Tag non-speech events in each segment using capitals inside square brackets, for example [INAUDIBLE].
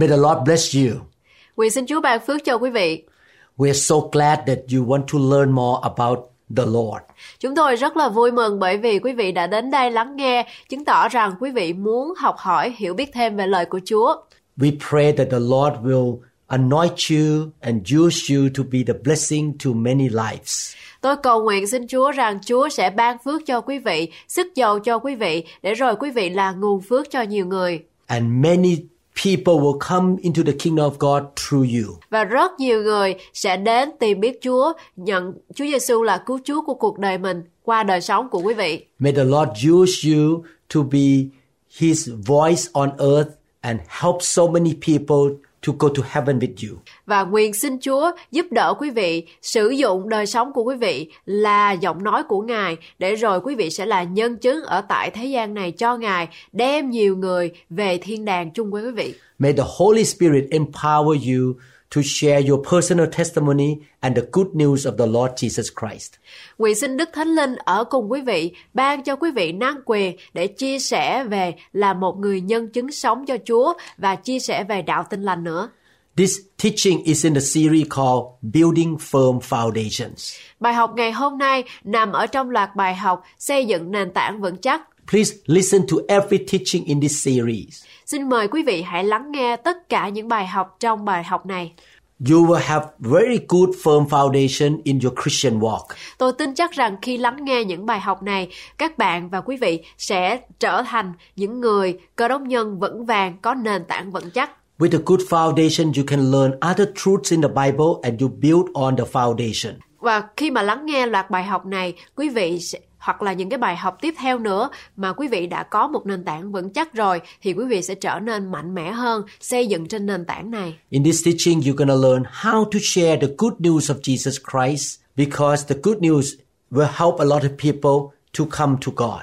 May the Lord bless you. Nguyện xin Chúa ban phước cho quý vị. We are so glad that you want to learn more about the Lord. Chúng tôi rất là vui mừng bởi vì quý vị đã đến đây lắng nghe, chứng tỏ rằng quý vị muốn học hỏi, hiểu biết thêm về lời của Chúa. We pray that the Lord will anoint you and use you to be the blessing to many lives. Tôi cầu nguyện xin Chúa rằng Chúa sẽ ban phước cho quý vị, sức giàu cho quý vị, để rồi quý vị là nguồn phước cho nhiều người. And many people will come into the kingdom of God through you. Và rất nhiều người sẽ đến tìm biết Chúa, nhận Chúa Giêsu là cứu Chúa của cuộc đời mình qua đời sống của quý vị. May the Lord use you to be his voice on earth and help so many people to go to heaven with you. Và nguyện xin Chúa giúp đỡ quý vị sử dụng đời sống của quý vị là giọng nói của Ngài để rồi quý vị sẽ là nhân chứng ở tại thế gian này cho Ngài đem nhiều người về thiên đàng chung với quý vị. May the Holy Spirit empower you to share your personal testimony and the good news of the Lord Jesus Christ. Nguyện xin Đức Thánh Linh ở cùng quý vị, ban cho quý vị năng quyền để chia sẻ về là một người nhân chứng sống cho Chúa và chia sẻ về đạo tin lành nữa. This teaching is in the series called Building Firm Foundations. Bài học ngày hôm nay nằm ở trong loạt bài học xây dựng nền tảng vững chắc. Please listen to every teaching in this series. Xin mời quý vị hãy lắng nghe tất cả những bài học trong bài học này. You will have very good firm foundation in your Christian walk. Tôi tin chắc rằng khi lắng nghe những bài học này, các bạn và quý vị sẽ trở thành những người cơ đốc nhân vững vàng, có nền tảng vững chắc. With a good foundation, you can learn other truths in the Bible and you build on the foundation. Và khi mà lắng nghe loạt bài học này, quý vị sẽ hoặc là những cái bài học tiếp theo nữa mà quý vị đã có một nền tảng vững chắc rồi thì quý vị sẽ trở nên mạnh mẽ hơn xây dựng trên nền tảng này. In this teaching, you're to learn how to share the good news of Jesus Christ because the good news will help a lot of people to come to God.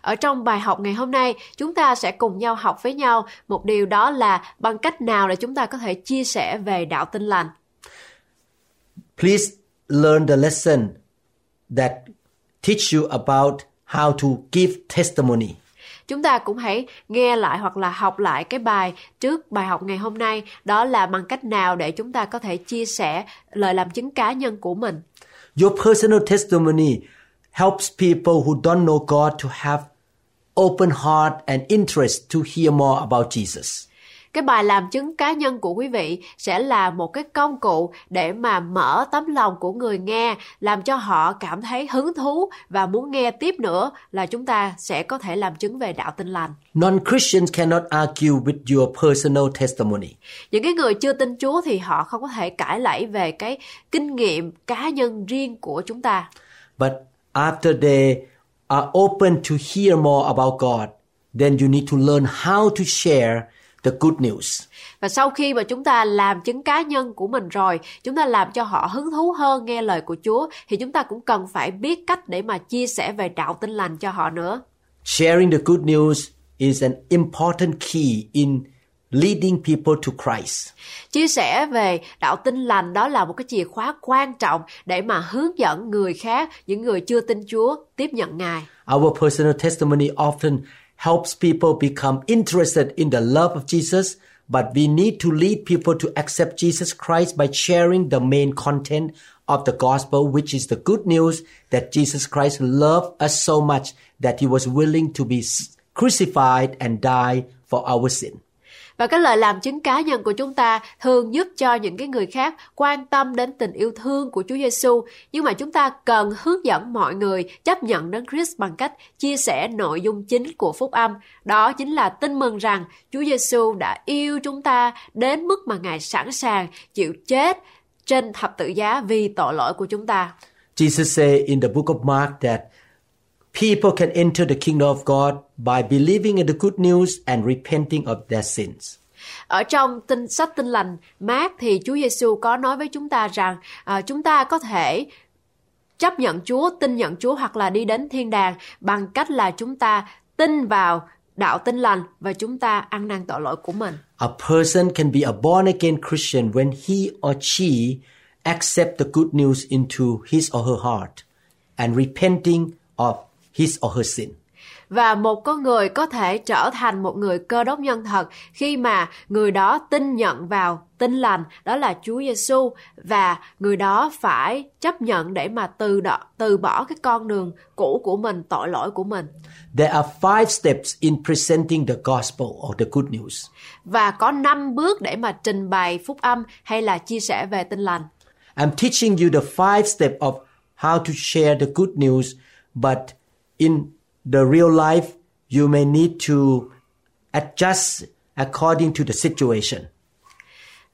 Ở trong bài học ngày hôm nay, chúng ta sẽ cùng nhau học với nhau một điều đó là bằng cách nào để chúng ta có thể chia sẻ về đạo tin lành. Please learn the lesson that teach you about how to give testimony. Chúng ta cũng hãy nghe lại hoặc là học lại cái bài trước bài học ngày hôm nay, đó là bằng cách nào để chúng ta có thể chia sẻ lời làm chứng cá nhân của mình. Your personal testimony helps people who don't know God to have open heart and interest to hear more about Jesus. Cái bài làm chứng cá nhân của quý vị sẽ là một cái công cụ để mà mở tấm lòng của người nghe, làm cho họ cảm thấy hứng thú và muốn nghe tiếp nữa là chúng ta sẽ có thể làm chứng về đạo tin lành. Non-Christians cannot argue with your personal testimony. Những cái người chưa tin Chúa thì họ không có thể cãi lẫy về cái kinh nghiệm cá nhân riêng của chúng ta. But after they are open to hear more about God, then you need to learn how to share the good news. Và sau khi mà chúng ta làm chứng cá nhân của mình rồi, chúng ta làm cho họ hứng thú hơn nghe lời của Chúa thì chúng ta cũng cần phải biết cách để mà chia sẻ về đạo tin lành cho họ nữa. Sharing the good news is an important key in leading people to Christ. Chia sẻ về đạo tin lành đó là một cái chìa khóa quan trọng để mà hướng dẫn người khác, những người chưa tin Chúa tiếp nhận Ngài. Our personal testimony often helps people become interested in the love of Jesus, but we need to lead people to accept Jesus Christ by sharing the main content of the gospel, which is the good news that Jesus Christ loved us so much that he was willing to be crucified and die for our sin. Và cái lời làm chứng cá nhân của chúng ta thường giúp cho những cái người khác quan tâm đến tình yêu thương của Chúa Giêsu, nhưng mà chúng ta cần hướng dẫn mọi người chấp nhận đến Christ bằng cách chia sẻ nội dung chính của phúc âm. Đó chính là tin mừng rằng Chúa Giêsu đã yêu chúng ta đến mức mà Ngài sẵn sàng chịu chết trên thập tự giá vì tội lỗi của chúng ta. Jesus said in the book of Mark that People can enter the kingdom of God by believing in the good news and repenting of their sins. Ở trong tinh sách Tin lành Mát thì Chúa Giêsu có nói với chúng ta rằng à, chúng ta có thể chấp nhận Chúa, tin nhận Chúa hoặc là đi đến thiên đàng bằng cách là chúng ta tin vào đạo tin lành và chúng ta ăn năn tội lỗi của mình. A person can be a born again Christian when he or she accept the good news into his or her heart and repenting of his or her sin. Và một con người có thể trở thành một người cơ đốc nhân thật khi mà người đó tin nhận vào tin lành đó là Chúa Giêsu và người đó phải chấp nhận để mà từ đó, từ bỏ cái con đường cũ của mình, tội lỗi của mình. There are five steps in presenting the gospel or the good news. Và có năm bước để mà trình bày phúc âm hay là chia sẻ về tin lành. I'm teaching you the five steps of how to share the good news, but in the real life, you may need to adjust according to the situation.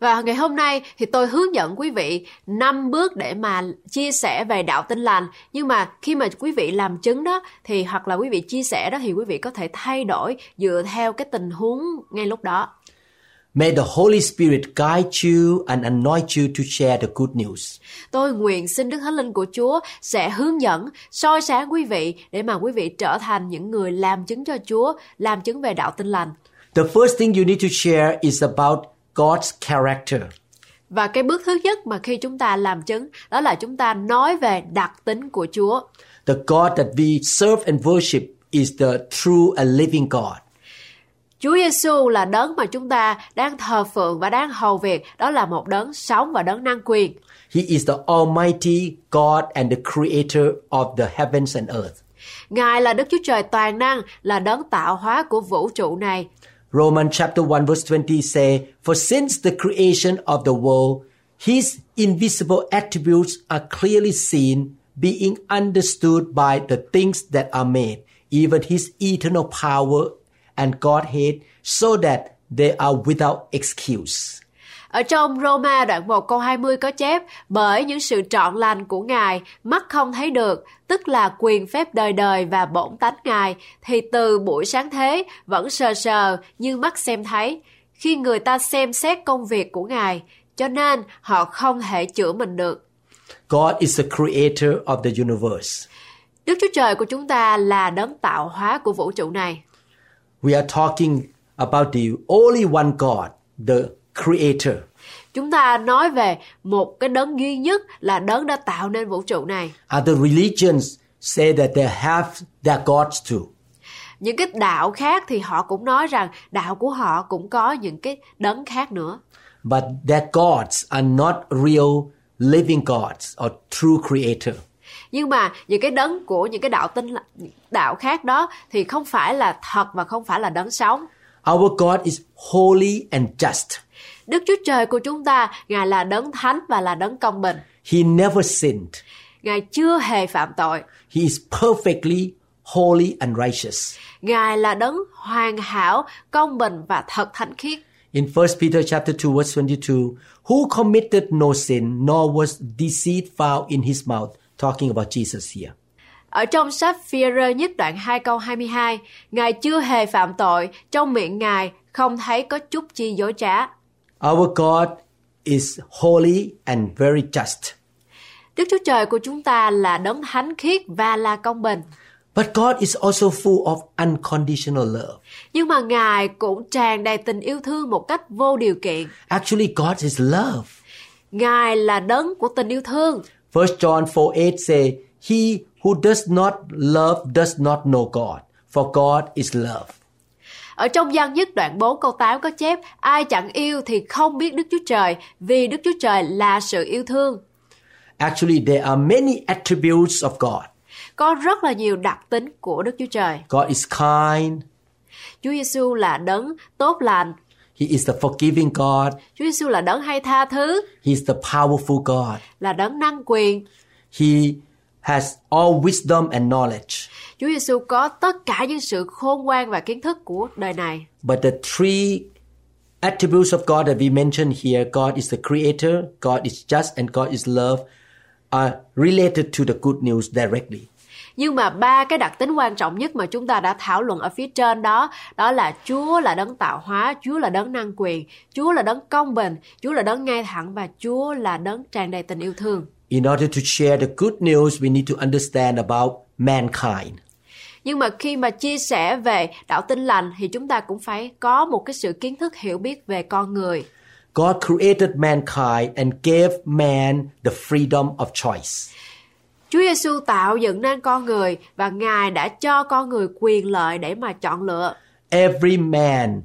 Và ngày hôm nay thì tôi hướng dẫn quý vị năm bước để mà chia sẻ về đạo tin lành. Nhưng mà khi mà quý vị làm chứng đó thì hoặc là quý vị chia sẻ đó thì quý vị có thể thay đổi dựa theo cái tình huống ngay lúc đó. May the Holy Spirit guide you and anoint you to share the good news. Tôi nguyện xin Đức Thánh Linh của Chúa sẽ hướng dẫn, soi sáng quý vị để mà quý vị trở thành những người làm chứng cho Chúa, làm chứng về đạo tin lành. The first thing you need to share is about God's character. Và cái bước thứ nhất mà khi chúng ta làm chứng đó là chúng ta nói về đặc tính của Chúa. The God that we serve and worship is the true and living God. Chúa Giêsu là đấng mà chúng ta đang thờ phượng và đang hầu việc, đó là một đấng sống và đấng năng quyền. He is the Almighty God and the creator of the heavens and earth. Ngài là Đức Chúa Trời toàn năng, là đấng tạo hóa của vũ trụ này. Romans chapter 1 verse 20 say, For since the creation of the world, his invisible attributes are clearly seen, being understood by the things that are made, even his eternal power and Godhead, so that they are without excuse. Ở trong Roma đoạn 1 câu 20 có chép bởi những sự trọn lành của Ngài mắt không thấy được, tức là quyền phép đời đời và bổn tánh Ngài, thì từ buổi sáng thế vẫn sờ sờ như mắt xem thấy. Khi người ta xem xét công việc của Ngài, cho nên họ không thể chữa mình được. God is the creator of the universe. Đức Chúa Trời của chúng ta là đấng tạo hóa của vũ trụ này. We are talking about the only one God, the creator. Chúng ta nói về một cái đấng duy nhất là đấng đã tạo nên vũ trụ này. Other religions say that they have their gods too. Những cái đạo khác thì họ cũng nói rằng đạo của họ cũng có những cái đấng khác nữa. But their gods are not real living gods or true creator. Nhưng mà những cái đấng của những cái đạo tinh đạo khác đó thì không phải là thật và không phải là đấng sống. Our God is holy and just. Đức Chúa Trời của chúng ta, Ngài là đấng thánh và là đấng công bình. He never sinned. Ngài chưa hề phạm tội. He is perfectly holy and righteous. Ngài là đấng hoàn hảo, công bình và thật thánh khiết. In 1 Peter chapter 2 verse 22, who committed no sin nor was deceit found in his mouth, talking about Jesus here. Ở trong sách Phi-rơ nhất đoạn 2 câu 22, Ngài chưa hề phạm tội, trong miệng Ngài không thấy có chút chi dối trá. Our God is holy and very just. Đức Chúa Trời của chúng ta là đấng thánh khiết và là công bình. But God is also full of unconditional love. Nhưng mà Ngài cũng tràn đầy tình yêu thương một cách vô điều kiện. Actually, God is love. Ngài là đấng của tình yêu thương. 1 John 4 8 say, He who does not love does not know God, for God is love. Ở trong gian nhất đoạn 4 câu 8 có chép Ai chẳng yêu thì không biết Đức Chúa Trời Vì Đức Chúa Trời là sự yêu thương Actually, there are many attributes of God. Có rất là nhiều đặc tính của Đức Chúa Trời God is kind. Chúa Giêsu là đấng tốt lành He is the forgiving God. Chúa Giêsu là đấng hay tha thứ He is the powerful God. Là đấng năng quyền He has all wisdom and knowledge. Chúa Giêsu có tất cả những sự khôn ngoan và kiến thức của đời này But the three attributes of God that we mentioned here God is the creator, God is just, and God is love are related to the good news directly. Nhưng mà ba cái đặc tính quan trọng nhất mà chúng ta đã thảo luận ở phía trên đó, đó là Chúa là đấng tạo hóa, Chúa là đấng năng quyền, Chúa là đấng công bình, Chúa là đấng ngay thẳng và Chúa là đấng tràn đầy tình yêu thương. In order to share the good news, we need to understand about mankind. Nhưng mà khi mà chia sẻ về đạo tin lành thì chúng ta cũng phải có một cái sự kiến thức hiểu biết về con người. God created mankind and gave man the freedom of choice. Chúa Giêsu tạo dựng nên con người và Ngài đã cho con người quyền lợi để mà chọn lựa. Every man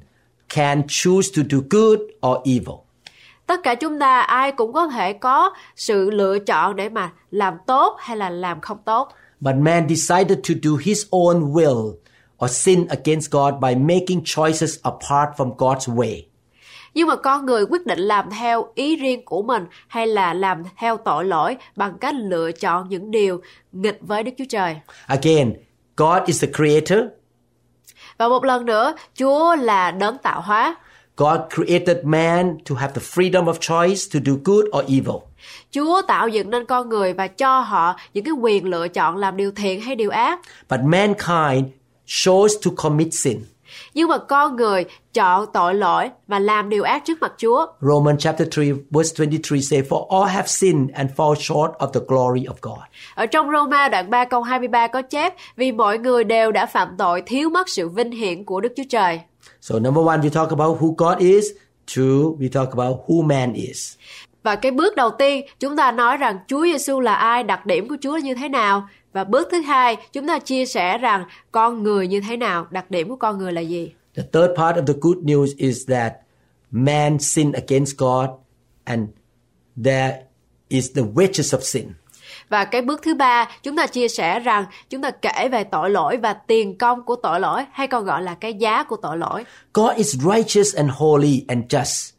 can choose to do good or evil. Tất cả chúng ta ai cũng có thể có sự lựa chọn để mà làm tốt hay là làm không tốt. But man decided to do his own will or sin against God by making choices apart from God's way. Nhưng mà con người quyết định làm theo ý riêng của mình hay là làm theo tội lỗi bằng cách lựa chọn những điều nghịch với Đức Chúa Trời. Again, God is the creator. Và một lần nữa, Chúa là đấng tạo hóa. God created man to have the freedom of choice to do good or evil. Chúa tạo dựng nên con người và cho họ những cái quyền lựa chọn làm điều thiện hay điều ác. But mankind chose to commit sin. Nhưng mà con người chọn tội lỗi và làm điều ác trước mặt Chúa. Romans chapter 3 verse 23 say for all have sinned and fall short of the glory of God. Ở trong Roma đoạn 3 câu 23 có chép vì mọi người đều đã phạm tội thiếu mất sự vinh hiển của Đức Chúa Trời. So number one, we talk about who God is. Two, we talk about who man is. Và cái bước đầu tiên chúng ta nói rằng Chúa Giêsu là ai, đặc điểm của Chúa như thế nào. Và bước thứ hai chúng ta chia sẻ rằng con người như thế nào, đặc điểm của con người là gì. The third part of the good news is that man sinned against God and there is the wages of sin. Và cái bước thứ ba, chúng ta chia sẻ rằng chúng ta kể về tội lỗi và tiền công của tội lỗi hay còn gọi là cái giá của tội lỗi. God is righteous and holy and just,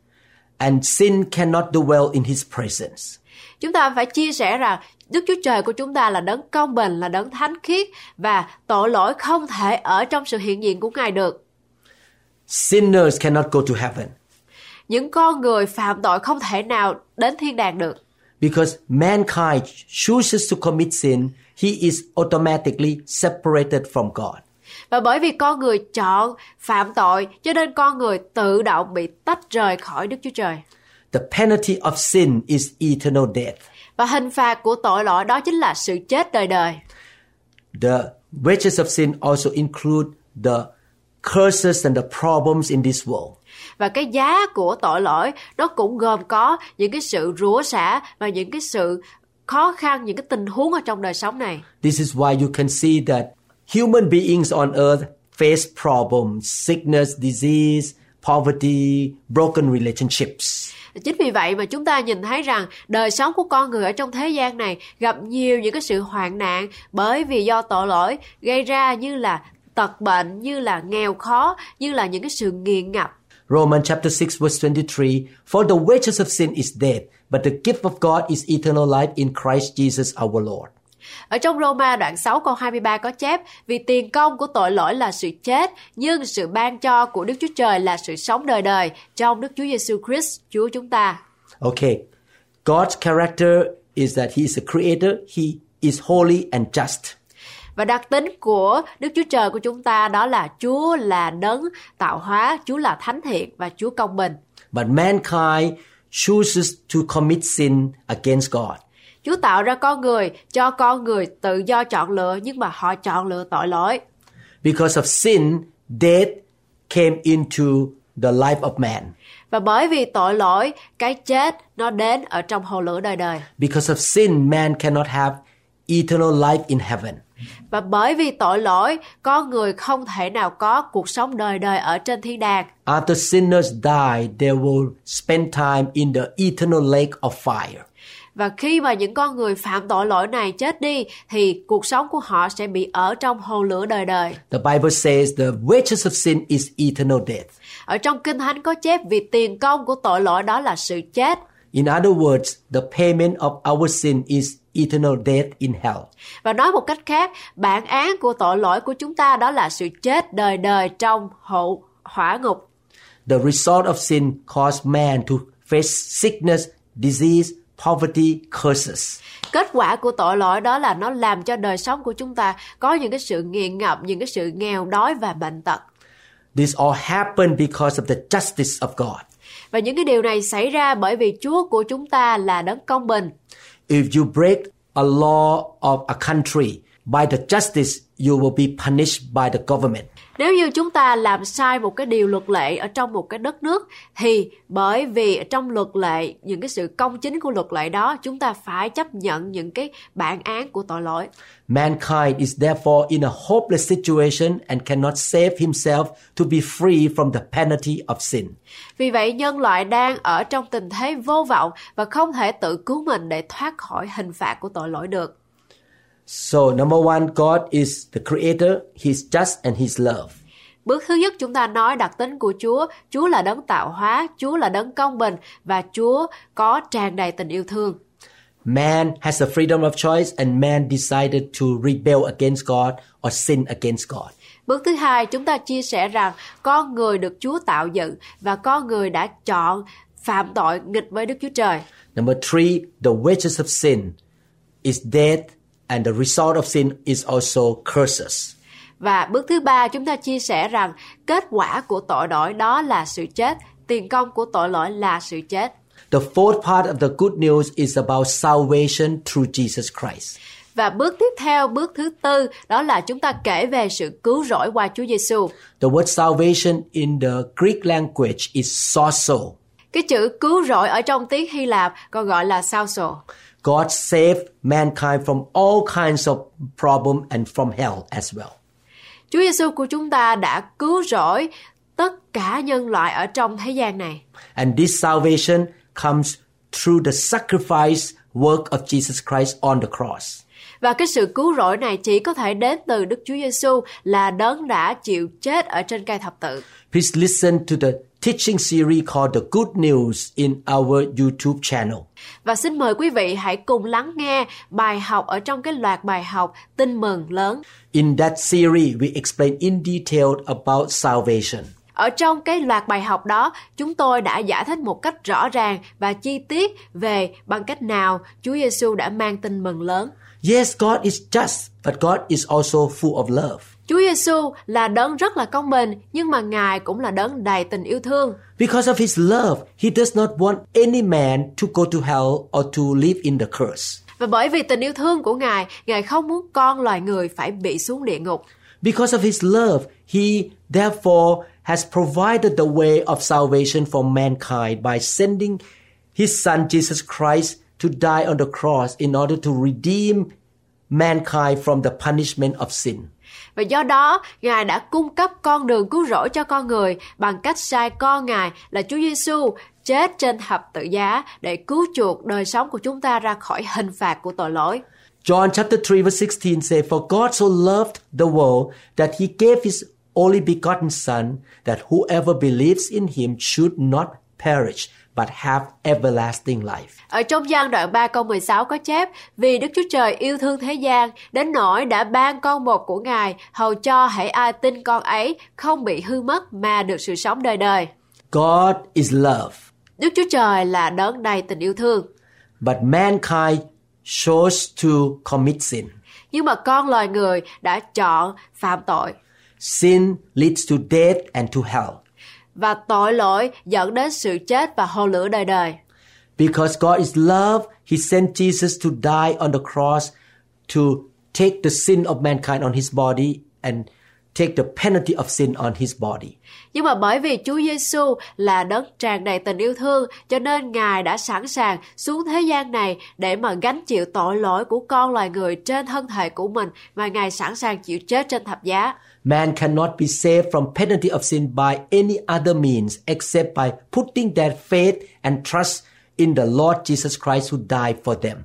and sin cannot dwell in his presence. Chúng ta phải chia sẻ rằng Đức Chúa Trời của chúng ta là đấng công bình, là đấng thánh khiết và tội lỗi không thể ở trong sự hiện diện của Ngài được. Sinners cannot go to heaven Những con người phạm tội không thể nào đến thiên đàng được. because mankind chooses to commit sin, he is automatically separated from God. Và bởi vì con người chọn phạm tội cho nên con người tự động bị tách rời khỏi Đức Chúa Trời. The penalty of sin is eternal death. Và hình phạt của tội lỗi đó chính là sự chết đời đời. The wages of sin also include the curses and the problems in this world. Và cái giá của tội lỗi nó cũng gồm có những cái sự rủa xả và những cái sự khó khăn, những cái tình huống ở trong đời sống này. This is why you can see that human beings on earth face problems, sickness, disease, poverty, broken relationships. Chính vì vậy mà chúng ta nhìn thấy rằng đời sống của con người ở trong thế gian này gặp nhiều những cái sự hoạn nạn bởi vì do tội lỗi gây ra như là tật bệnh, như là nghèo khó, như là những cái sự nghiện ngập. Romans chapter 6 verse 23 For the wages of sin is death, but the gift of God is eternal life in Christ Jesus our Lord. Ở trong Roma đoạn 6 câu 23 có chép Vì tiền công của tội lỗi là sự chết Nhưng sự ban cho của Đức Chúa Trời là sự sống đời đời Trong Đức Chúa Giêsu Christ Chúa chúng ta Okay. God's character is that he is a creator, he is holy and just. Và đặc tính của Đức Chúa Trời của chúng ta đó là Chúa là đấng tạo hóa, Chúa là thánh thiện và Chúa công bình. But mankind chooses to commit sin against God. Chúa tạo ra con người, cho con người tự do chọn lựa nhưng mà họ chọn lựa tội lỗi. Because of sin, death came into the life of man. Và bởi vì tội lỗi, cái chết nó đến ở trong hồ lửa đời đời. Because of sin, man cannot have eternal life in heaven. Và bởi vì tội lỗi, con người không thể nào có cuộc sống đời đời ở trên thiên đàng. After sinners die, they will spend time in the eternal lake of fire. Và khi mà những con người phạm tội lỗi này chết đi thì cuộc sống của họ sẽ bị ở trong hồ lửa đời đời. The Bible says the wages of sin is eternal death. Ở trong Kinh Thánh có chép vì tiền công của tội lỗi đó là sự chết. In other words, the payment of our sin is eternal death in hell. Và nói một cách khác, bản án của tội lỗi của chúng ta đó là sự chết đời đời trong hậu hỏa ngục. The result of sin caused man to face sickness, disease, poverty, curses. Kết quả của tội lỗi đó là nó làm cho đời sống của chúng ta có những cái sự nghiện ngập, những cái sự nghèo đói và bệnh tật. This all happened because of the justice of God. Và những cái điều này xảy ra bởi vì Chúa của chúng ta là đấng công bình. If you break a law of a country by the justice, you will be punished by the government. Nếu như chúng ta làm sai một cái điều luật lệ ở trong một cái đất nước thì bởi vì trong luật lệ những cái sự công chính của luật lệ đó chúng ta phải chấp nhận những cái bản án của tội lỗi. Mankind is therefore in a hopeless situation and cannot save himself to be free from the penalty of sin. Vì vậy nhân loại đang ở trong tình thế vô vọng và không thể tự cứu mình để thoát khỏi hình phạt của tội lỗi được. So, number one, God is the creator, He's just and He's love. Bước thứ nhất chúng ta nói đặc tính của Chúa, Chúa là đấng tạo hóa, Chúa là đấng công bình và Chúa có tràn đầy tình yêu thương. Man has a freedom of choice and man decided to rebel against God or sin against God. Bước thứ hai, chúng ta chia sẻ rằng con người được Chúa tạo dựng và con người đã chọn phạm tội nghịch với Đức Chúa Trời. Number three, the wages of sin is death and the result of sin is also curses. Và bước thứ ba, chúng ta chia sẻ rằng kết quả của tội lỗi đó là sự chết, tiền công của tội lỗi là sự chết. The fourth part of the good news is about salvation through Jesus Christ. Và bước tiếp theo, bước thứ tư, đó là chúng ta kể về sự cứu rỗi qua Chúa Giêsu. The word salvation in the Greek language is sozo. Cái chữ cứu rỗi ở trong tiếng Hy Lạp còn gọi là sổ. God saved mankind from all kinds of problem and from hell as well. Chúa Giêsu của chúng ta đã cứu rỗi tất cả nhân loại ở trong thế gian này. And this salvation comes through the sacrifice work of Jesus Christ on the cross. Và cái sự cứu rỗi này chỉ có thể đến từ Đức Chúa Giêsu là đấng đã chịu chết ở trên cây thập tự. Please listen to the teaching series called The Good News in our YouTube channel. Và xin mời quý vị hãy cùng lắng nghe bài học ở trong cái loạt bài học Tin mừng lớn. In that series, we explain in detail about salvation. Ở trong cái loạt bài học đó, chúng tôi đã giải thích một cách rõ ràng và chi tiết về bằng cách nào Chúa Giêsu đã mang tin mừng lớn. Yes, God is just, but God is also full of love. Chúa Giêsu là đấng rất là công bình, nhưng mà Ngài cũng là đấng đầy tình yêu thương. Because of his love, he does not want any man to go to hell or to live in the curse. Và bởi vì tình yêu thương của Ngài, Ngài không muốn con loài người phải bị xuống địa ngục. Because of his love, he therefore has provided the way of salvation for mankind by sending his son Jesus Christ to die on the cross in order to redeem mankind from the punishment of sin. Và do đó, Ngài đã cung cấp con đường cứu rỗi cho con người bằng cách sai con Ngài là Chúa Giêsu chết trên thập tự giá để cứu chuộc đời sống của chúng ta ra khỏi hình phạt của tội lỗi. John chapter 3 verse 16 say, For God so loved the world that he gave his only begotten Son, that whoever believes in him should not perish, but have everlasting life. Ở trong gian đoạn 3 câu 16 có chép Vì Đức Chúa Trời yêu thương thế gian Đến nỗi đã ban con một của Ngài Hầu cho hãy ai tin con ấy Không bị hư mất mà được sự sống đời đời God is love, Đức Chúa Trời là đấng đầy tình yêu thương but mankind chose to commit sin. Nhưng mà con loài người đã chọn phạm tội Sin leads to death and to hell. Và tội lỗi dẫn đến sự chết và hồ lửa đời đời Because God is love, he sent Jesus to die on the cross to take the sin of mankind on his body and take the penalty of sin on his body. Nhưng mà bởi vì Chúa Giêsu là đấng tràn đầy tình yêu thương, cho nên Ngài đã sẵn sàng xuống thế gian này để mà gánh chịu tội lỗi của con loài người trên thân thể của mình và Ngài sẵn sàng chịu chết trên thập giá. Man cannot be saved from penalty of sin by any other means except by putting their faith and trust in the Lord Jesus Christ who died for them.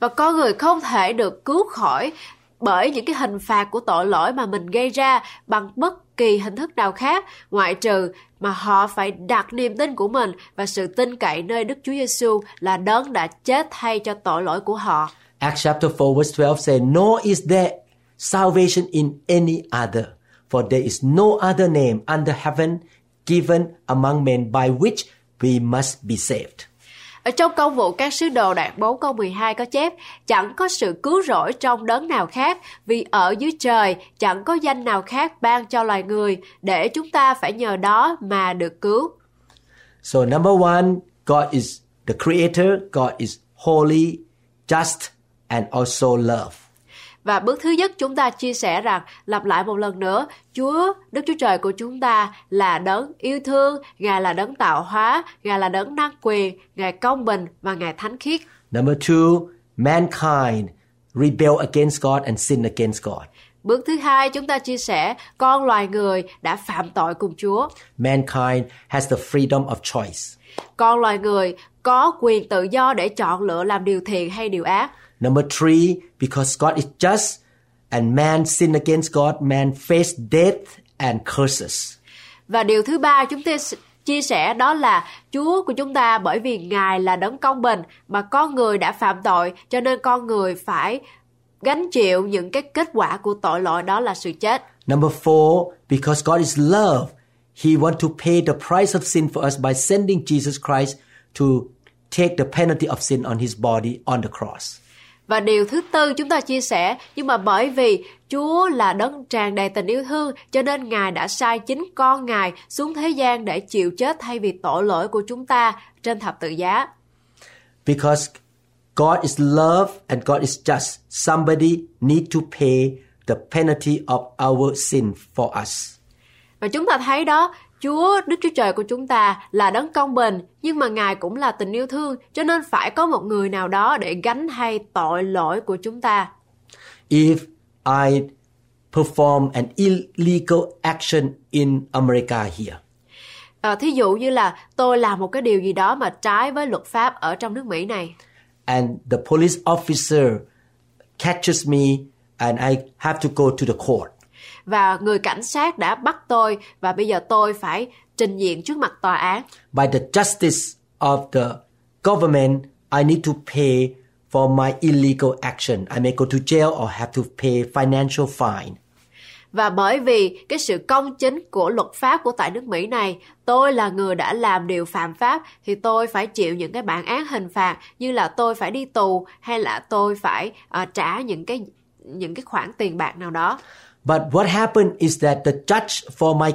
Và con người không thể được cứu khỏi bởi những cái hình phạt của tội lỗi mà mình gây ra bằng bất kỳ hình thức nào khác ngoại trừ mà họ phải đặt niềm tin của mình và sự tin cậy nơi Đức Chúa Giêsu là đấng đã chết thay cho tội lỗi của họ. Acts chapter 4 verse 12 says, Nor is there salvation in any other, for there is no other name under heaven given among men by which we must be saved. Ở trong công vụ các sứ đồ đoạn 4 câu 12 có chép, chẳng có sự cứu rỗi trong đấng nào khác, vì ở dưới trời chẳng có danh nào khác ban cho loài người, để chúng ta phải nhờ đó mà được cứu. So, number one, God is the creator, God is holy, just, and also love. Và bước thứ nhất chúng ta chia sẻ rằng lặp lại một lần nữa, Chúa, Đức Chúa Trời của chúng ta là đấng yêu thương, Ngài là đấng tạo hóa, Ngài là đấng năng quyền, Ngài công bình và Ngài thánh khiết. Number two, mankind rebel against God and sin against God. Bước thứ hai chúng ta chia sẻ con loài người đã phạm tội cùng Chúa. Mankind has the freedom of choice. Con loài người có quyền tự do để chọn lựa làm điều thiện hay điều ác. Number three, because God is just and man sin against God, man face death and curses. Và điều thứ ba chúng ta chia sẻ đó là Chúa của chúng ta bởi vì Ngài là đấng công bình mà con người đã phạm tội cho nên con người phải gánh chịu những cái kết quả của tội lỗi đó là sự chết. Number four, because God is love, He want to pay the price of sin for us by sending Jesus Christ to take the penalty of sin on His body on the cross. Và điều thứ tư chúng ta chia sẻ, nhưng mà bởi vì Chúa là đấng tràn đầy tình yêu thương, cho nên Ngài đã sai chính con Ngài xuống thế gian để chịu chết thay vì tội lỗi của chúng ta trên thập tự giá. Because God is love and God is just, somebody need to pay the penalty of our sin for us. Và chúng ta thấy đó, Chúa, Đức Chúa Trời của chúng ta là đấng công bình, nhưng mà Ngài cũng là tình yêu thương, cho nên phải có một người nào đó để gánh thay tội lỗi của chúng ta. If I perform an illegal action in America here, À, thí dụ như là tôi làm một cái điều gì đó mà trái với luật pháp ở trong nước Mỹ này. and the police officer catches me and I have to go to the court. Và người cảnh sát đã bắt tôi và bây giờ tôi phải trình diện trước mặt tòa án. By the justice of the government, I need to pay for my illegal action. I may go to jail or have to pay financial fine. Và bởi vì cái sự công chính của luật pháp của tại nước Mỹ này, tôi là người đã làm điều phạm pháp thì tôi phải chịu những cái bản án hình phạt như là tôi phải đi tù hay là tôi phải ờ, trả những cái những cái khoản tiền bạc nào đó. But what happened is that the judge for my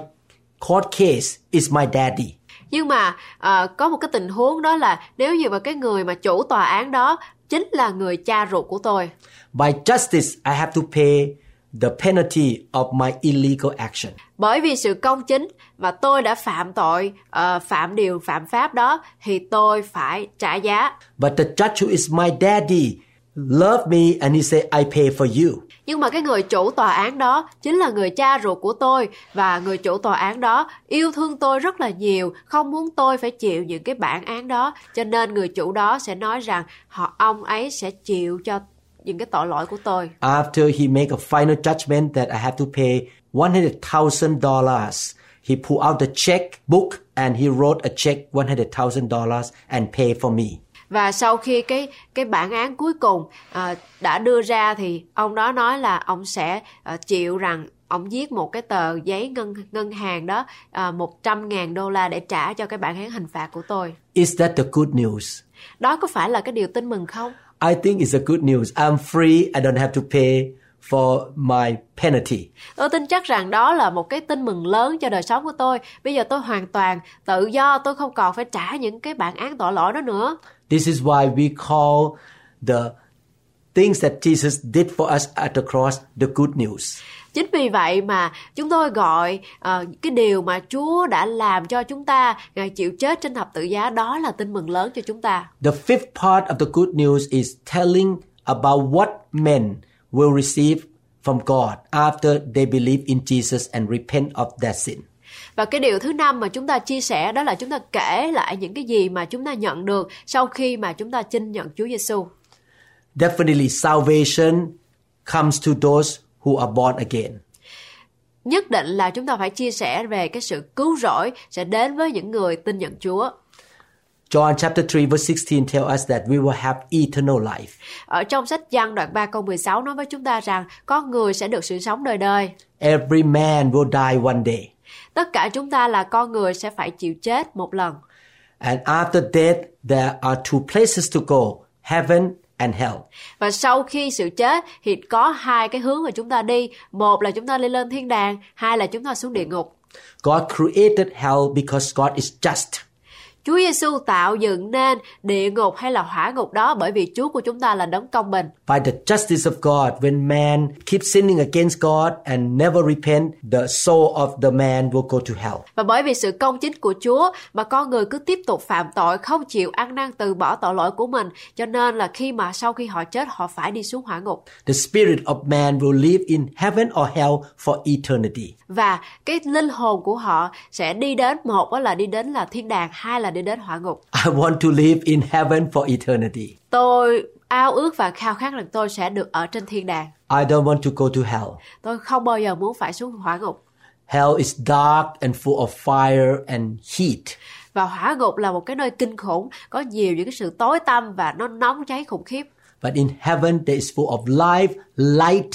court case is my daddy. Nhưng mà ờ, có một cái tình huống đó là nếu như mà cái người mà chủ tòa án đó chính là người cha ruột của tôi. By justice, I have to pay the penalty of my illegal action. Bởi vì sự công chính và tôi đã phạm tội, ờ, phạm điều phạm pháp đó thì tôi phải trả giá. But the judge who is my daddy loved me and he said, I pay for you. Nhưng mà cái người chủ tòa án đó chính là người cha ruột của tôi và người chủ tòa án đó yêu thương tôi rất là nhiều, không muốn tôi phải chịu những cái bản án đó, cho nên người chủ đó sẽ nói rằng họ ông ấy sẽ chịu cho những cái tội lỗi của tôi. After he make a final judgment that I have to pay $100,000, he pull out the check book and he wrote a check $100,000 and pay for me. Và sau khi cái cái bản án cuối cùng à, đã đưa ra thì ông đó nói là ông sẽ à, chịu rằng ông viết một cái tờ giấy ngân ngân hàng đó à, 100 ngàn đô la để trả cho cái bản án hình phạt của tôi. Is that the good news? Đó có phải là cái điều tin mừng không? I think it's a good news. I'm free. I don't have to pay for my penalty. Tôi tin chắc rằng đó là một cái tin mừng lớn cho đời sống của tôi. Bây giờ tôi hoàn toàn tự do, tôi không còn phải trả những cái bản án tội lỗi đó nữa. This is why we call the things that Jesus did for us at the cross the good news. Chính vì vậy mà chúng tôi gọi ờ, cái điều mà Chúa đã làm cho chúng ta, Ngài chịu chết trên thập tự giá đó là tin mừng lớn cho chúng ta. The fifth part of the good news is telling about what men will receive from God after they believe in Jesus and repent of their sin. Và cái điều thứ năm mà chúng ta chia sẻ đó là chúng ta kể lại những cái gì mà chúng ta nhận được sau khi mà chúng ta chinh nhận Chúa Giêsu. Definitely, salvation comes to those who are born again. Nhất định là chúng ta phải chia sẻ về cái sự cứu rỗi sẽ đến với những người tin nhận Chúa. John chapter 3 verse 16 tell us that we will have eternal life. Ở trong sách Giăng đoạn 3 câu 16 nói với chúng ta rằng con người sẽ được sự sống đời đời. Every man will die one day. Tất cả chúng ta là con người sẽ phải chịu chết một lần. And after death, there are two places to go heaven and hell. Và sau khi sự chết thì có hai cái hướng mà chúng ta đi. Một là chúng ta đi lên thiên đàng, hai là chúng ta xuống địa ngục. God created hell because God is just. Chúa Giêsu tạo dựng nên địa ngục hay là hỏa ngục đó bởi vì Chúa của chúng ta là đấng công bình. By the justice of God, when man keeps sinning against God and never repent, the soul of the man will go to hell. Và bởi vì sự công chính của Chúa mà con người cứ tiếp tục phạm tội, không chịu ăn năn từ bỏ tội lỗi của mình, cho nên là khi mà sau khi họ chết họ phải đi xuống hỏa ngục. The spirit of man will live in heaven or hell for eternity. Và cái linh hồn của họ sẽ đi đến một đó là đi đến là thiên đàng, hai là đi đến hỏa ngục. [LAUGHS] I want to live in heaven for eternity. Tôi ao ước và khao khát rằng tôi sẽ được ở trên thiên đàng. I don't want to go to hell. Tôi không bao giờ muốn phải xuống hỏa ngục. Hell is dark and full of fire and heat. Và hỏa ngục là một cái nơi kinh khủng, có nhiều những cái sự tối tăm và nó nóng cháy khủng khiếp. But in heaven, there is full of life, light,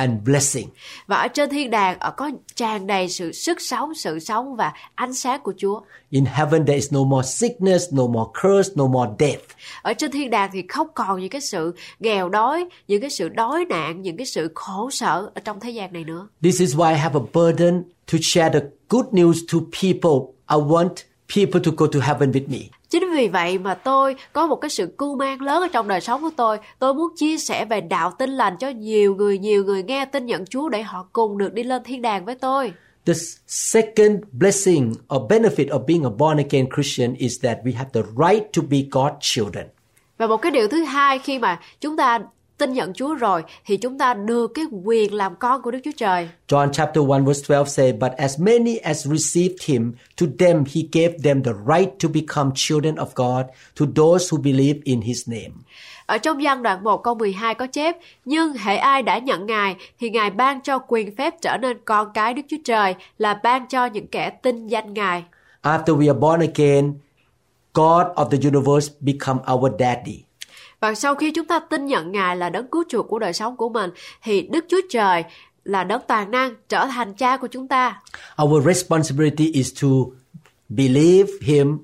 and blessing. Và ở trên thiên đàng ở có tràn đầy sự sức sống, sự sống và ánh sáng của Chúa. In heaven, there is no more sickness, no more curse, no more death. Ở trên thiên đàng thì không còn những cái sự nghèo đói, những cái sự đói nạn, những cái sự khổ sở ở trong thế gian này nữa. This is why I have a burden to share the good news to people. I want people to go to heaven with me. Chính vì vậy mà tôi có một cái sự cưu mang lớn ở trong đời sống của tôi. Tôi muốn chia sẻ về đạo tin lành cho nhiều người, nhiều người nghe tin nhận Chúa để họ cùng được đi lên thiên đàng với tôi. The second blessing or benefit of being a born again Christian is that we have the right to be God's children. Và một cái điều thứ hai khi mà chúng ta tin nhận Chúa rồi thì chúng ta được cái quyền làm con của Đức Chúa Trời. John chapter 1 verse 12 say, But as many as received him, to them he gave them the right to become children of God, to those who believe in his name. Ở trong văn đoạn 1 câu 12 có chép, Nhưng hệ ai đã nhận Ngài, thì Ngài ban cho quyền phép trở nên con cái Đức Chúa Trời, là ban cho những kẻ tin danh Ngài. After we are born again, God of the universe become our daddy. Và sau khi chúng ta tin nhận Ngài là đấng cứu chuộc của đời sống của mình, thì Đức Chúa Trời là đấng toàn năng trở thành cha của chúng ta. Our responsibility is to believe him,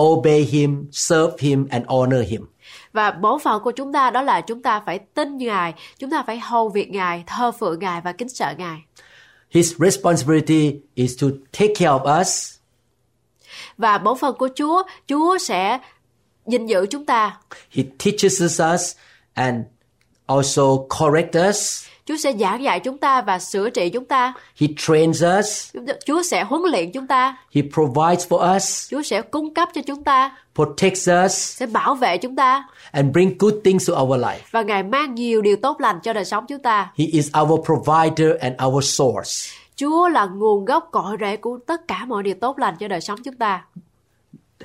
obey him, serve him, and honor him. Và bổn phận của chúng ta đó là chúng ta phải tin Ngài, chúng ta phải hầu việc Ngài, thờ phượng Ngài và kính sợ Ngài. His responsibility is to take care of us, Và bổn phận của Chúa, Chúa sẽ gìn giữ chúng ta. he teaches us and also correct us. Chúa sẽ giảng dạy chúng ta và sửa trị chúng ta. He trains us. Chúa sẽ huấn luyện chúng ta. He provides for us, Chúa sẽ cung cấp cho chúng ta, protects us, sẽ bảo vệ chúng ta and bring good things to our life. và Ngài mang nhiều điều tốt lành cho đời sống chúng ta. He is our provider and our source. Chúa là nguồn gốc cội rễ của tất cả mọi điều tốt lành cho đời sống chúng ta.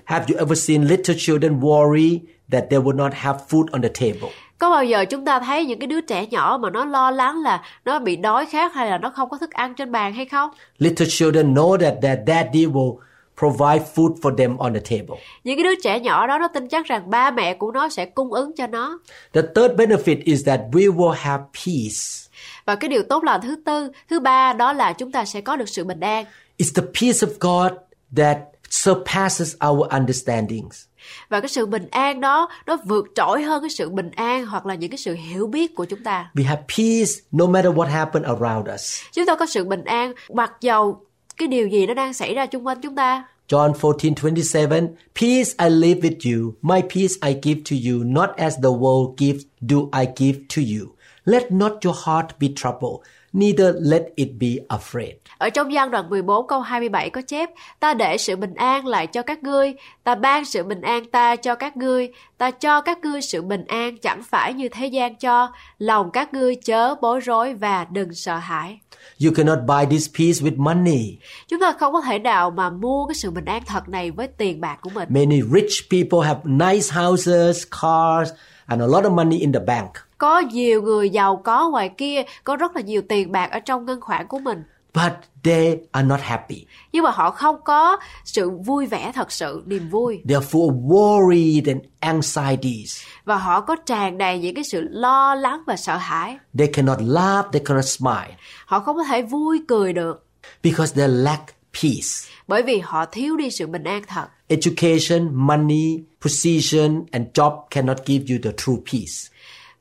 Have you ever seen little children worry that they will not have food on the table? Có bao giờ chúng ta thấy những cái đứa trẻ nhỏ mà nó lo lắng là nó bị đói khát hay là nó không có thức ăn trên bàn hay không? Little children know that their daddy will provide food for them on the table. Những cái đứa trẻ nhỏ đó nó tin chắc rằng ba mẹ của nó sẽ cung ứng cho nó. The third benefit is that we will have peace. Và cái điều tốt lành thứ tư, thứ ba đó là chúng ta sẽ có được sự bình an. It's the peace of God that surpasses our understandings. Và cái sự bình an đó nó vượt trội hơn cái sự bình an hoặc là những cái sự hiểu biết của chúng ta. We have peace no matter what happened around us. Chúng ta có sự bình an mặc dầu cái điều gì nó đang xảy ra xung quanh chúng ta. John 14:27 Peace I leave with you my peace I give to you not as the world gives do I give to you let not your heart be troubled neither let it be afraid Ở trong gian đoạn 14 câu 27 có chép Ta để sự bình an lại cho các ngươi Ta ban sự bình an ta cho các ngươi Ta cho các ngươi sự bình an chẳng phải như thế gian cho Lòng các ngươi chớ bối rối và đừng sợ hãi You cannot buy this peace with money. Chúng ta không có thể nào mà mua cái sự bình an thật này với tiền bạc của mình Many rich people have nice houses, cars, and a lot of money in the bank. Có nhiều người giàu có ngoài kia Có rất là nhiều tiền bạc ở trong ngân khoản của mình But they are not happy. Nhưng mà họ không có sự vui vẻ thật sự, niềm vui They are full of worried and anxieties. Và họ có tràn đầy những cái sự lo lắng và sợ hãi They cannot laugh, they cannot smile Họ không có thể vui cười được because they lack peace. bởi vì họ thiếu đi sự bình an thật. Education, money, position, and job cannot give you the true peace.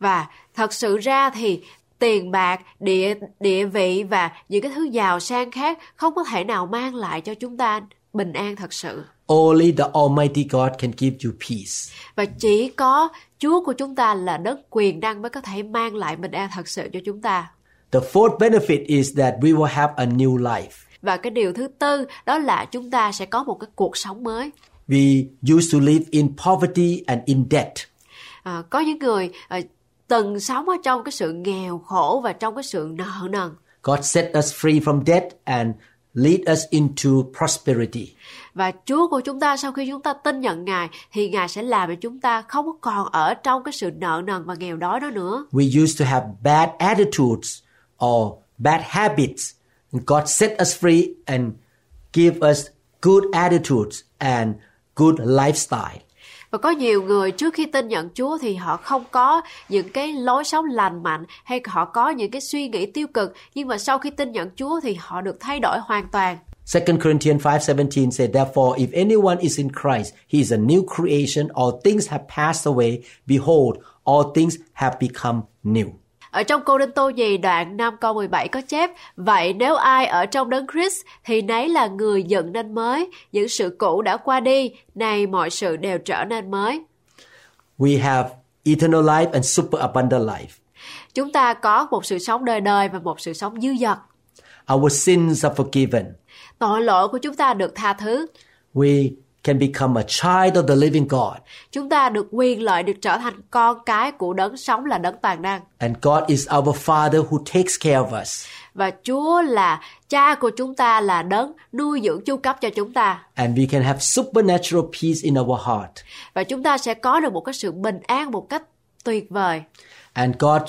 Và thật sự ra thì tiền bạc, địa địa vị và những cái thứ giàu sang khác không có thể nào mang lại cho chúng ta bình an thật sự. Only the Almighty God can give you peace. Và chỉ có Chúa của chúng ta là đấng quyền năng mới có thể mang lại bình an thật sự cho chúng ta. The fourth benefit is that we will have a new life. Và cái điều thứ tư đó là chúng ta sẽ có một cái cuộc sống mới. We used to live in poverty and in debt. À, có những người à, từng sống ở trong cái sự nghèo khổ và trong cái sự nợ nần. God set us free from debt and lead us into prosperity. Và Chúa của chúng ta sau khi chúng ta tin nhận Ngài thì Ngài sẽ làm cho chúng ta không còn ở trong cái sự nợ nần và nghèo đói đó nữa. We used to have bad attitudes or bad habits. God set us free and give us good attitudes and good lifestyle. Và có nhiều người trước khi tin nhận Chúa thì họ không có những cái lối sống lành mạnh hay họ có những cái suy nghĩ tiêu cực nhưng mà sau khi tin nhận Chúa thì họ được thay đổi hoàn toàn. 2 Corinthians 5:17 said, Therefore, if anyone is in Christ, he is a new creation. All things have passed away. Behold, all things have become new. Ở trong Cô Đinh Tô Nhì đoạn 5 câu 17 có chép Vậy nếu ai ở trong đấng Christ thì nấy là người dựng nên mới Những sự cũ đã qua đi Này mọi sự đều trở nên mới We have eternal life and super abundant life. Chúng ta có một sự sống đời đời và một sự sống dư dật Our sins are forgiven. Tội lỗi của chúng ta được tha thứ We can become a child of the living God. Chúng ta được quyền lợi được trở thành con cái của đấng sống là đấng toàn năng And God is our Father who takes care of us. Và Chúa là cha của chúng ta là đấng nuôi dưỡng chu cấp cho chúng ta And we can have supernatural peace in our heart. Và chúng ta sẽ có được một cái sự bình an một cách tuyệt vời And God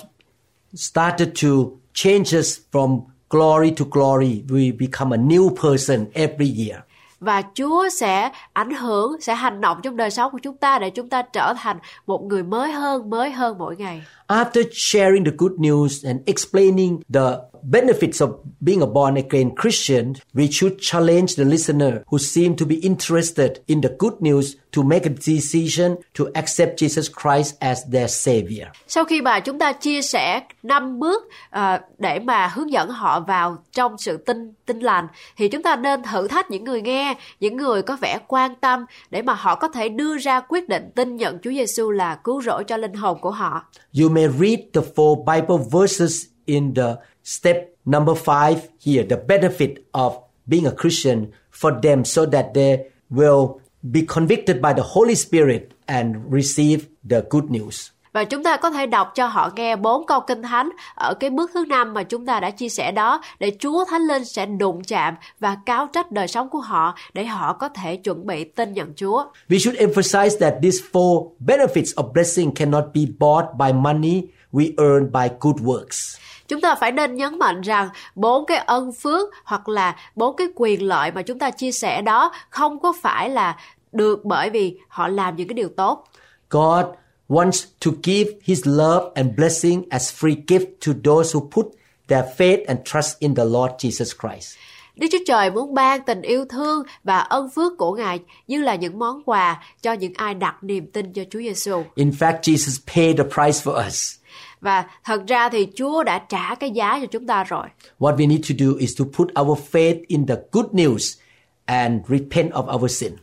started to change us from glory to glory. We become a new person every year và Chúa sẽ ảnh hưởng, sẽ hành động trong đời sống của chúng ta để chúng ta trở thành một người mới hơn, mới hơn mỗi ngày. After sharing the good news and explaining the benefits of being a born again Christian, we should challenge the listener who seem to be interested in the good news to make a decision to accept Jesus Christ as their savior. Sau khi mà chúng ta chia sẻ năm bước à, để mà hướng dẫn họ vào trong sự tin tin lành thì chúng ta nên thử thách những người nghe, những người có vẻ quan tâm để mà họ có thể đưa ra quyết định tin nhận Chúa Giêsu là cứu rỗi cho linh hồn của họ. You may read the four Bible verses in the step number five here, the benefit of being a Christian for them so that they will be convicted by the Holy Spirit and receive the good news. Và chúng ta có thể đọc cho họ nghe bốn câu kinh thánh ở cái bước thứ năm mà chúng ta đã chia sẻ đó để Chúa Thánh Linh sẽ đụng chạm và cáo trách đời sống của họ để họ có thể chuẩn bị tin nhận Chúa. We should emphasize that these four benefits of blessing cannot be bought by money we earn by good works. Chúng ta phải nên nhấn mạnh rằng bốn cái ân phước hoặc là bốn cái quyền lợi mà chúng ta chia sẻ đó không có phải là được bởi vì họ làm những cái điều tốt. God wants to give his love and blessing as free gift to those who put their faith and trust in the Lord Jesus Christ. Đức Chúa Trời muốn ban tình yêu thương và ân phước của Ngài như là những món quà cho những ai đặt niềm tin cho Chúa Giêsu. In fact, Jesus paid the price for us. Và thật ra thì Chúa đã trả cái giá cho chúng ta rồi. What we need to do is to put our faith in the good news and repent of our sin.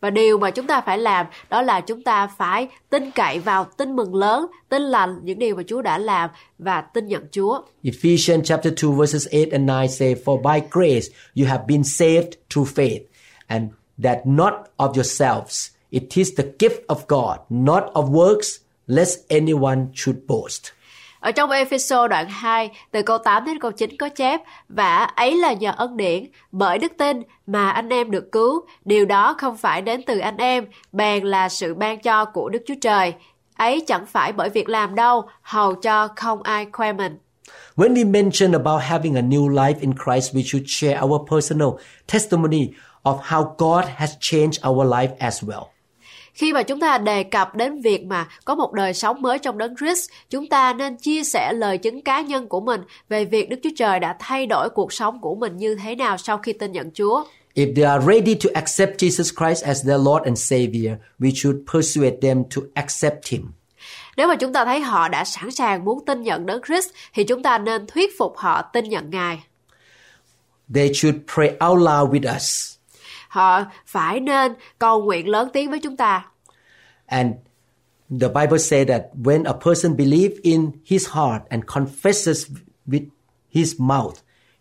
Và điều mà chúng ta phải làm đó là chúng ta phải tin cậy vào tin mừng lớn, tin lành những điều mà Chúa đã làm và tin nhận Chúa. Ephesians chapter 2 verses 8 and 9 say, For by grace you have been saved through faith, and that not of yourselves. It is the gift of God, not of works, lest anyone should boast. Ở trong Ephesos đoạn 2, từ câu 8 đến câu 9 có chép, và ấy là nhờ ân điển, bởi đức tin mà anh em được cứu. Điều đó không phải đến từ anh em, bèn là sự ban cho của Đức Chúa Trời. Ấy chẳng phải bởi việc làm đâu, hầu cho không ai khoe mình. When we mention about having a new life in Christ, we should share our personal testimony of how God has changed our life as well. Khi mà chúng ta đề cập đến việc mà có một đời sống mới trong đấng Christ, chúng ta nên chia sẻ lời chứng cá nhân của mình về việc Đức Chúa Trời đã thay đổi cuộc sống của mình như thế nào sau khi tin nhận Chúa. If they are ready to accept Jesus Christ as their Lord and Savior, we should persuade them to accept Him. Nếu mà chúng ta thấy họ đã sẵn sàng muốn tin nhận đấng Christ thì chúng ta nên thuyết phục họ tin nhận Ngài. They should pray out loud with us. Họ phải nên cầu nguyện lớn tiếng với chúng ta. And the Bible says that when a person believes in his heart and confesses with his mouth,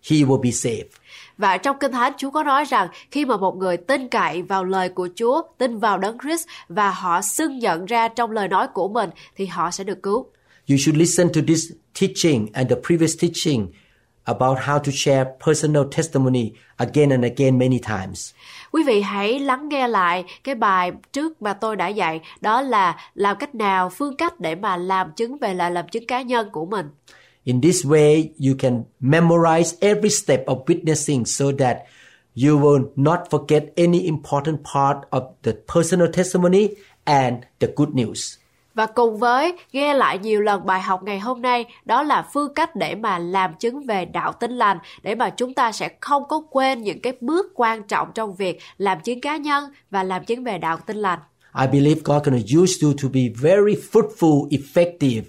he will be saved. Và trong Kinh Thánh Chúa có nói rằng khi mà một người tin cậy vào lời của Chúa, tin vào Đấng Christ và họ xưng nhận ra trong lời nói của mình thì họ sẽ được cứu. You should listen to this teaching and the previous teaching about how to share personal testimony again and again many times. Quý vị hãy lắng nghe lại cái bài trước mà tôi đã dạy, đó là làm cách nào, phương cách để mà làm chứng về lời làm chứng cá nhân của mình. In this way, you can memorize every step of witnessing so that you will not forget any important part of the personal testimony and the good news. Và cùng với nghe lại nhiều lần bài học ngày hôm nay, đó là phương cách để mà làm chứng về đạo tin lành, để mà chúng ta sẽ không có quên những cái bước quan trọng trong việc làm chứng cá nhân và làm chứng về đạo tin lành. I believe God to use you to be very fruitful, effective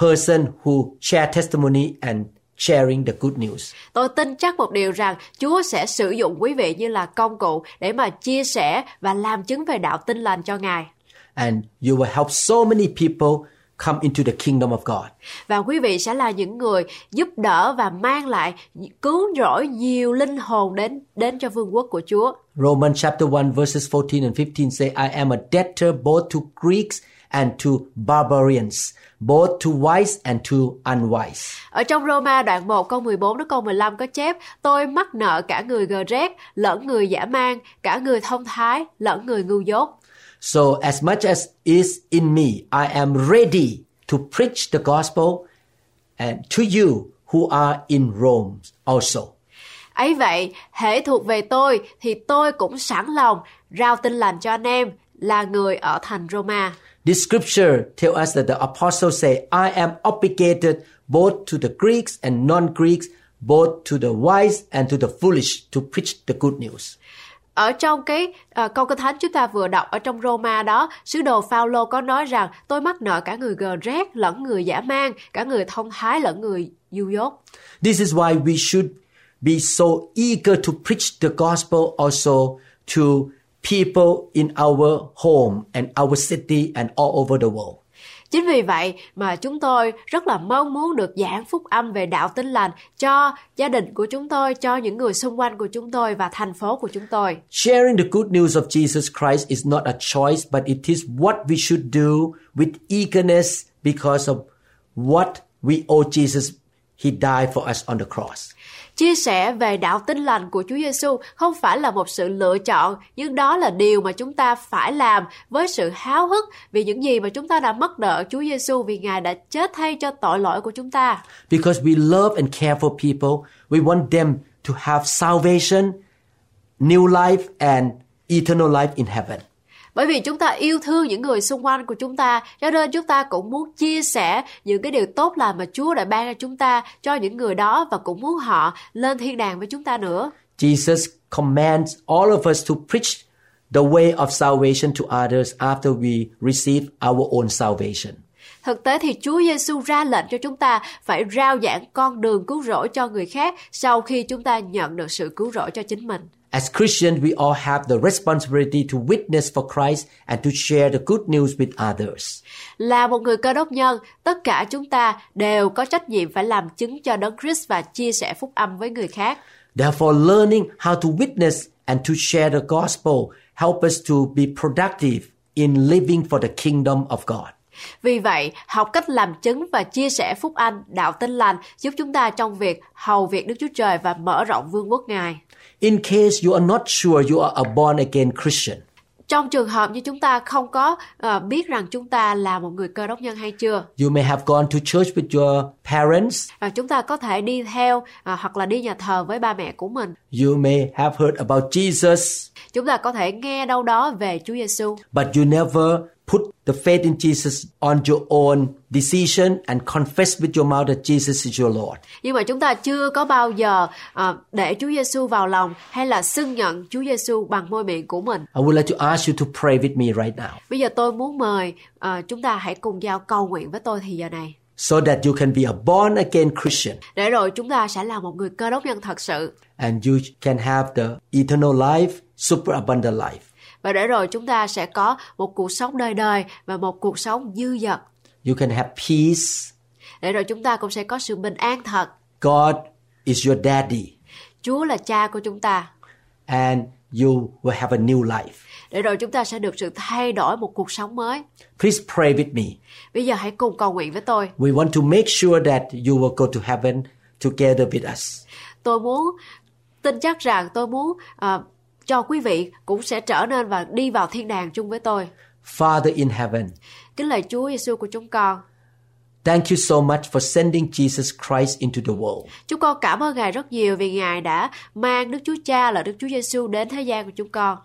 person who share testimony and sharing the good news. Tôi tin chắc một điều rằng Chúa sẽ sử dụng quý vị như là công cụ để mà chia sẻ và làm chứng về đạo tin lành cho Ngài. And you will help so many people come into the kingdom of God. Và quý vị sẽ là những người giúp đỡ và mang lại cứu rỗi nhiều linh hồn đến đến cho vương quốc của Chúa. Romans chapter 1 verses 14 and 15 say, I am a debtor both to Greeks and to barbarians, both to wise and to unwise. Ở trong Roma đoạn 1 câu 14 đến câu 15 có chép Tôi mắc nợ cả người gờ rét, lẫn người giả mang, cả người thông thái, lẫn người ngu dốt. So as much as is in me, I am ready to preach the gospel and to you who are in Rome also. Ấy vậy, hễ thuộc về tôi thì tôi cũng sẵn lòng rao tin lành cho anh em là người ở thành Roma. This scripture tells us that the apostle say, I am obligated both to the Greeks and non-Greeks, both to the wise and to the foolish to preach the good news. Ở trong cái uh, câu kinh thánh chúng ta vừa đọc ở trong Roma đó, sứ đồ Phaolô có nói rằng tôi mắc nợ cả người gờ rét lẫn người giả mang, cả người thông thái lẫn người du dốt. This is why we should be so eager to preach the gospel also to people in our home and our city and all over the world. Chính vì vậy mà chúng tôi rất là mong muốn được giảng phúc âm về đạo tin lành cho gia đình của chúng tôi, cho những người xung quanh của chúng tôi và thành phố của chúng tôi. Sharing the good news of Jesus Christ is not a choice, but it is what we should do with eagerness because of what we owe Jesus. He died for us on the cross. Chia sẻ về đạo tin lành của Chúa Giêsu không phải là một sự lựa chọn, nhưng đó là điều mà chúng ta phải làm với sự háo hức vì những gì mà chúng ta đã mất nợ Chúa Giêsu vì Ngài đã chết thay cho tội lỗi của chúng ta. Because we love and care for people, we want them to have salvation, new life and eternal life in heaven. Bởi vì chúng ta yêu thương những người xung quanh của chúng ta, cho nên chúng ta cũng muốn chia sẻ những cái điều tốt lành mà Chúa đã ban cho chúng ta cho những người đó và cũng muốn họ lên thiên đàng với chúng ta nữa. Jesus commands all of us to preach the way of salvation to others after we receive our own salvation. Thực tế thì Chúa Giêsu ra lệnh cho chúng ta phải rao giảng con đường cứu rỗi cho người khác sau khi chúng ta nhận được sự cứu rỗi cho chính mình. As Christians, we all have the responsibility to witness for Christ and to share the good news with others. Là một người cơ đốc nhân, tất cả chúng ta đều có trách nhiệm phải làm chứng cho Đấng Christ và chia sẻ phúc âm với người khác. Therefore, learning how to witness and to share the gospel help us to be productive in living for the kingdom of God. Vì vậy, học cách làm chứng và chia sẻ phúc âm, đạo tin lành giúp chúng ta trong việc hầu việc Đức Chúa Trời và mở rộng vương quốc Ngài. In case you are not sure you are a born again Christian, Trong trường hợp như chúng ta không có ờ, biết rằng chúng ta là một người cơ đốc nhân hay chưa, you may have gone to church with your parents, và chúng ta có thể đi theo ờ, hoặc là đi nhà thờ với ba mẹ của mình. you may have heard about Jesus, Chúng ta có thể nghe đâu đó về Chúa Giêsu, but you never put the faith in Jesus on your own decision and confess with your mouth that Jesus is your Lord. Nhưng mà chúng ta chưa có bao giờ à, để Chúa Giêsu vào lòng hay là xưng nhận Chúa Giêsu bằng môi miệng của mình. I would like to ask you to pray with me right now Bây giờ tôi muốn mời à, chúng ta hãy cùng nhau cầu nguyện với tôi thì giờ này. so that you can be a born again Christian Để rồi chúng ta sẽ là một người cơ đốc nhân thật sự. and you can have the eternal life, super abundant life. Và để rồi chúng ta sẽ có một cuộc sống đời đời và một cuộc sống dư dật. You can have peace. Để rồi chúng ta cũng sẽ có sự bình an thật. God is your daddy Chúa là cha của chúng ta. and you will have a new life. Để rồi chúng ta sẽ được sự thay đổi một cuộc sống mới. Please pray with me. Bây giờ hãy cùng cầu nguyện với tôi. We want to make sure that you will go to heaven together with us. Tôi muốn tin chắc rằng tôi muốn à, cho quý vị cũng sẽ trở nên và đi vào thiên đàng chung với tôi. Father in heaven, Kính lạy Chúa Giêsu của chúng con. thank you so much for sending Jesus Christ into the world. Chúng con cảm ơn Ngài rất nhiều vì Ngài đã mang Đức Chúa Cha là Đức Chúa Giêsu đến thế gian của chúng con.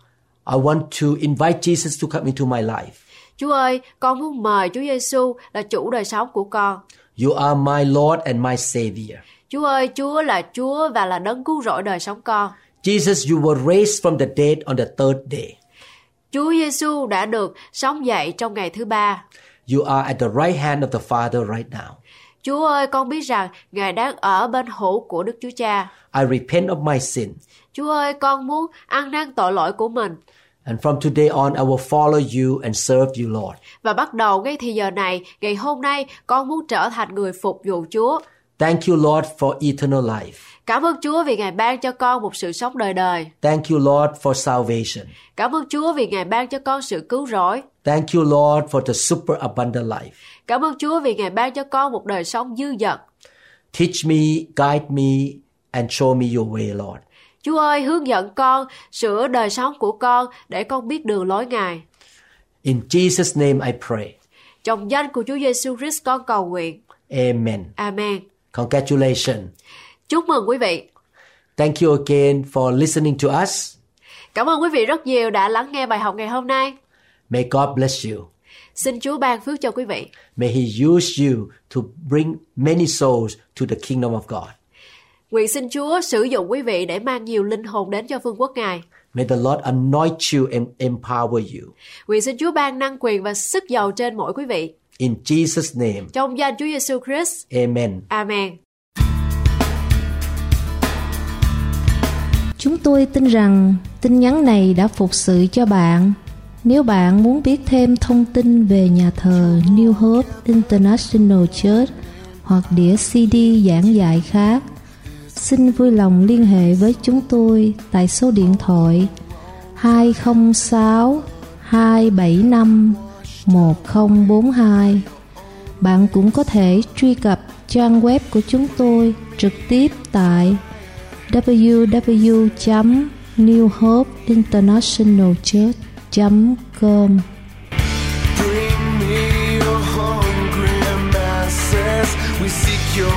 I want to invite Jesus to come into my life. Chúa ơi, con muốn mời Chúa Giêsu là chủ đời sống của con. You are my Lord and my Savior. Chúa ơi, Chúa là Chúa và là đấng cứu rỗi đời sống con. Jesus, you were raised from the dead on the third day. Chúa Giêsu đã được sống dậy trong ngày thứ ba. You are at the right hand of the Father right now. Chúa ơi, con biết rằng Ngài đang ở bên hữu của Đức Chúa Cha. I repent of my sin. Chúa ơi, con muốn ăn năn tội lỗi của mình. And from today on, I will follow you and serve you, Lord. Và bắt đầu ngay thì giờ này, ngày hôm nay, con muốn trở thành người phục vụ Chúa. Thank you, Lord, for eternal life. Cảm ơn Chúa vì Ngài ban cho con một sự sống đời đời. Thank you, Lord, for salvation. Cảm ơn Chúa vì Ngài ban cho con sự cứu rỗi. Thank you, Lord, for the super abundant life. Cảm ơn Chúa vì Ngài ban cho con một đời sống dư dật. Teach me, guide me, and show me your way, Lord. Chúa ơi, hướng dẫn con, sửa đời sống của con để con biết đường lối Ngài. In Jesus' name I pray. Trong danh của Chúa Giêsu Christ con cầu nguyện. Amen. Amen. Congratulations. Chúc mừng quý vị. Thank you again for listening to us. Cảm ơn quý vị rất nhiều đã lắng nghe bài học ngày hôm nay. May God bless you. Xin Chúa ban phước cho quý vị. May He use you to bring many souls to the kingdom of God. Nguyện xin Chúa sử dụng quý vị để mang nhiều linh hồn đến cho vương quốc Ngài. May the Lord anoint you and empower you. Nguyện xin Chúa ban năng quyền và sức giàu trên mỗi quý vị. In Jesus' name, Trong danh Chúa Giêsu Christ. amen. Amen. Chúng tôi tin rằng tin nhắn này đã phục sự cho bạn. Nếu bạn muốn biết thêm thông tin về nhà thờ New Hope International Church hoặc đĩa CD giảng dạy khác, xin vui lòng liên hệ với chúng tôi tại số điện thoại 206 275 1042. Bạn cũng có thể truy cập trang web của chúng tôi trực tiếp tại www.newhopeinternationalchurch.com Bring me your hungry masses. We seek your